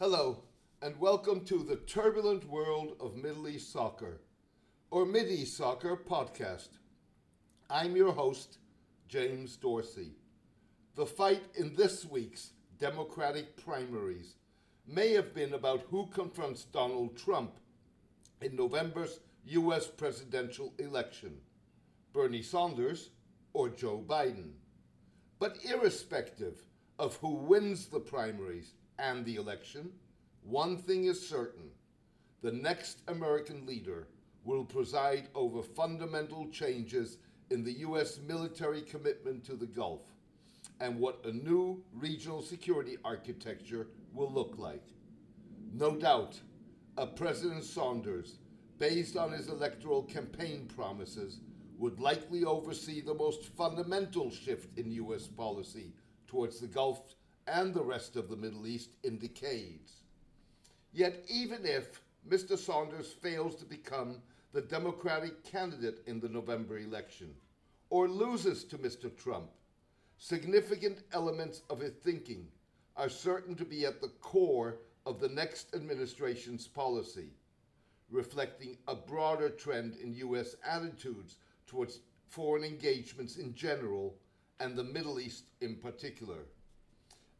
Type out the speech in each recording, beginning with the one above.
Hello, and welcome to the turbulent world of Middle East soccer, or Mid East Soccer podcast. I'm your host, James Dorsey. The fight in this week's Democratic primaries may have been about who confronts Donald Trump in November's U.S. presidential election Bernie Sanders or Joe Biden. But irrespective of who wins the primaries and the election, one thing is certain the next American leader will preside over fundamental changes in the U.S. military commitment to the Gulf and what a new regional security architecture will look like. No doubt, a President Sanders, based on his electoral campaign promises, would likely oversee the most fundamental shift in U.S. policy towards the Gulf and the rest of the Middle East in decades. Yet, even if Mr. Sanders fails to become the Democratic candidate in the November election or loses to Mr. Trump, significant elements of his thinking are certain to be at the core of the next administration's policy, reflecting a broader trend in U.S. attitudes towards foreign engagements in general and the Middle East in particular.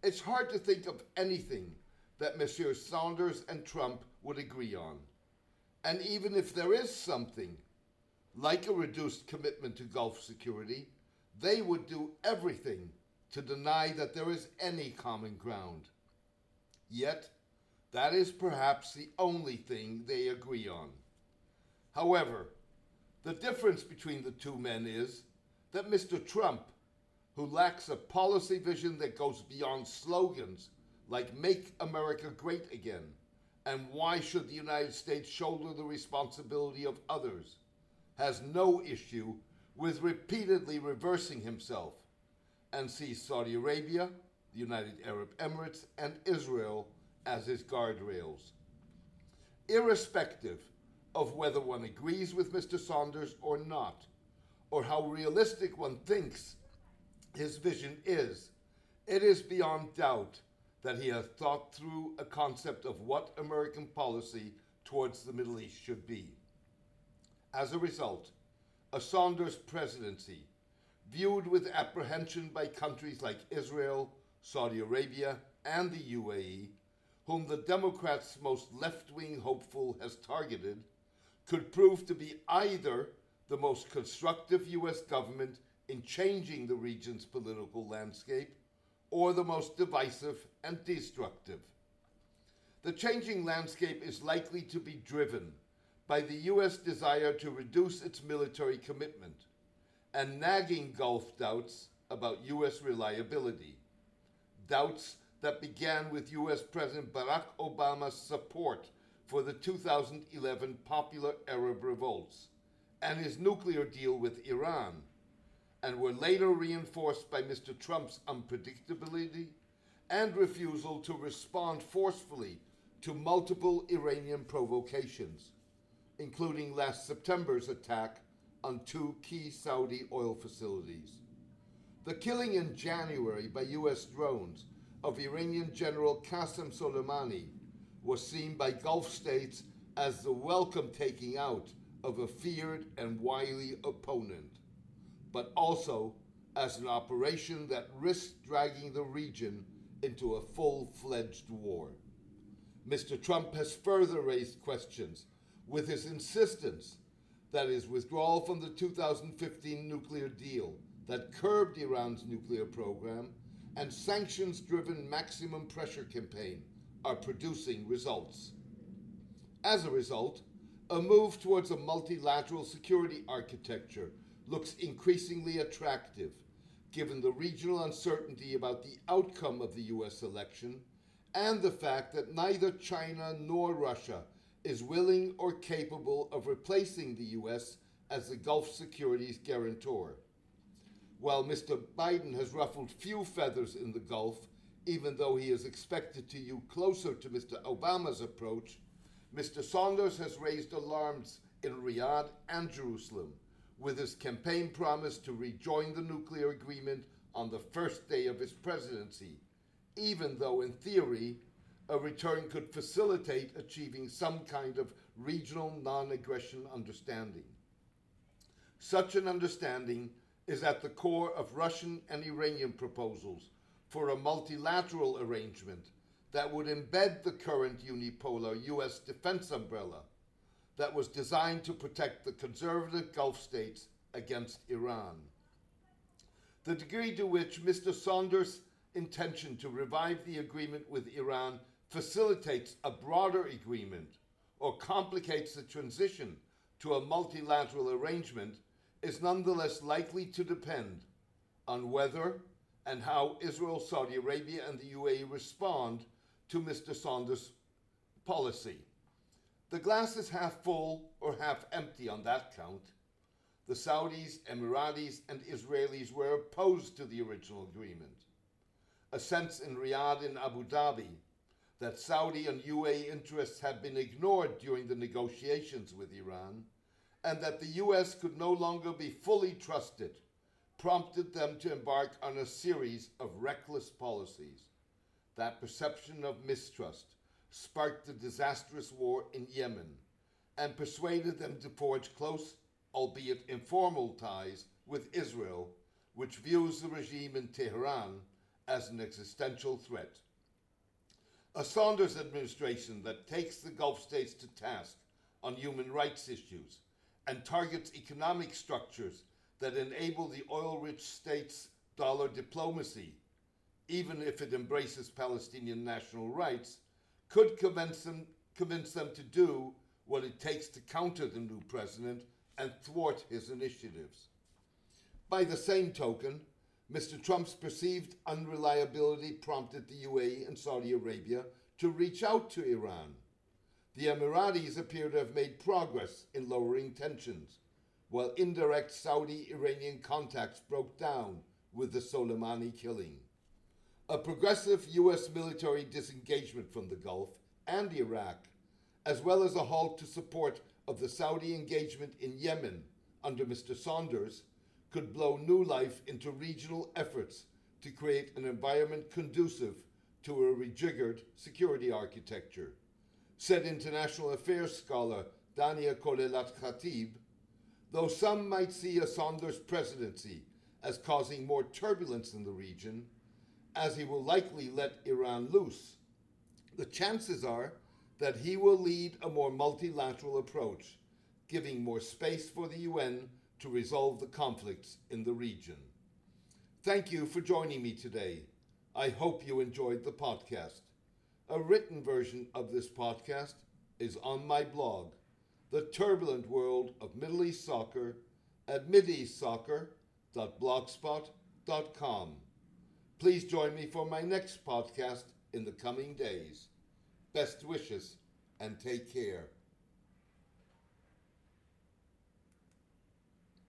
It's hard to think of anything that Messrs. Sanders and Trump would agree on. And even if there is something, like a reduced commitment to Gulf security, they would do everything to deny that there is any common ground. Yet, that is perhaps the only thing they agree on. However, the difference between the two men is that Mr. Trump, who lacks a policy vision that goes beyond slogans like Make America Great Again and Why Should the United States Shoulder the Responsibility of Others, has no issue with repeatedly reversing himself and sees Saudi Arabia, the United Arab Emirates, and Israel as his guardrails. Irrespective of whether one agrees with Mr. Sanders or not, or how realistic one thinks his vision is, it is beyond doubt that he has thought through a concept of what American policy towards the Middle East should be. As a result, a Sanders presidency, viewed with apprehension by countries like Israel, Saudi Arabia, and the UAE, whom the Democrats' most left wing hopeful has targeted, could prove to be either the most constructive U.S. government in changing the region's political landscape or the most divisive and destructive. The changing landscape is likely to be driven by the U.S. desire to reduce its military commitment and nagging Gulf doubts about U.S. reliability. Doubts that began with U.S. President Barack Obama's support for the 2011 popular Arab revolts and his nuclear deal with Iran, and were later reinforced by Mr. Trump's unpredictability and refusal to respond forcefully to multiple Iranian provocations, including last September's attack on two key Saudi oil facilities. The killing in January by U.S. drones of Iranian General Qasem Soleimani was seen by Gulf states as the welcome taking out of a feared and wily opponent, but also as an operation that risked dragging the region into a full fledged war. Mr. Trump has further raised questions with his insistence that his withdrawal from the 2015 nuclear deal that curbed Iran's nuclear program and sanctions driven maximum pressure campaign are producing results. As a result, a move towards a multilateral security architecture looks increasingly attractive, given the regional uncertainty about the outcome of the US election and the fact that neither China nor Russia is willing or capable of replacing the US as the Gulf securities guarantor. While Mr. Biden has ruffled few feathers in the Gulf even though he is expected to you closer to Mr. Obama's approach, Mr. Sanders has raised alarms in Riyadh and Jerusalem with his campaign promise to rejoin the nuclear agreement on the first day of his presidency, even though in theory, a return could facilitate achieving some kind of regional non aggression understanding. Such an understanding is at the core of Russian and Iranian proposals for a multilateral arrangement that would embed the current unipolar U.S. defense umbrella that was designed to protect the conservative Gulf states against Iran. The degree to which Mr. Sanders' intention to revive the agreement with Iran facilitates a broader agreement or complicates the transition to a multilateral arrangement is nonetheless likely to depend on whether and how Israel, Saudi Arabia, and the UAE respond to Mr. Sanders' policy. The glass is half full or half empty on that count. The Saudis, Emiratis, and Israelis were opposed to the original agreement. A sense in Riyadh and Abu Dhabi that Saudi and UAE interests had been ignored during the negotiations with Iran and that the US could no longer be fully trusted prompted them to embark on a series of reckless policies. That perception of mistrust sparked the disastrous war in Yemen and persuaded them to forge close, albeit informal, ties with Israel, which views the regime in Tehran as an existential threat. A Sanders administration that takes the Gulf states to task on human rights issues and targets economic structures that enable the oil rich states' dollar diplomacy, even if it embraces Palestinian national rights, could convince them, convince them to do what it takes to counter the new president and thwart his initiatives. By the same token, Mr. Trump's perceived unreliability prompted the UAE and Saudi Arabia to reach out to Iran. The Emiratis appear to have made progress in lowering tensions, while indirect Saudi Iranian contacts broke down with the Soleimani killing. A progressive U.S. military disengagement from the Gulf and Iraq, as well as a halt to support of the Saudi engagement in Yemen under Mr. Sanders, could blow new life into regional efforts to create an environment conducive to a rejiggered security architecture. Said international affairs scholar Dania Kolelat Khatib, though some might see a Sanders presidency as causing more turbulence in the region, as he will likely let Iran loose, the chances are that he will lead a more multilateral approach, giving more space for the UN to resolve the conflicts in the region. Thank you for joining me today. I hope you enjoyed the podcast. A written version of this podcast is on my blog, The Turbulent World of Middle East Soccer, at mideastsoccer.blogspot.com. Please join me for my next podcast in the coming days. Best wishes and take care.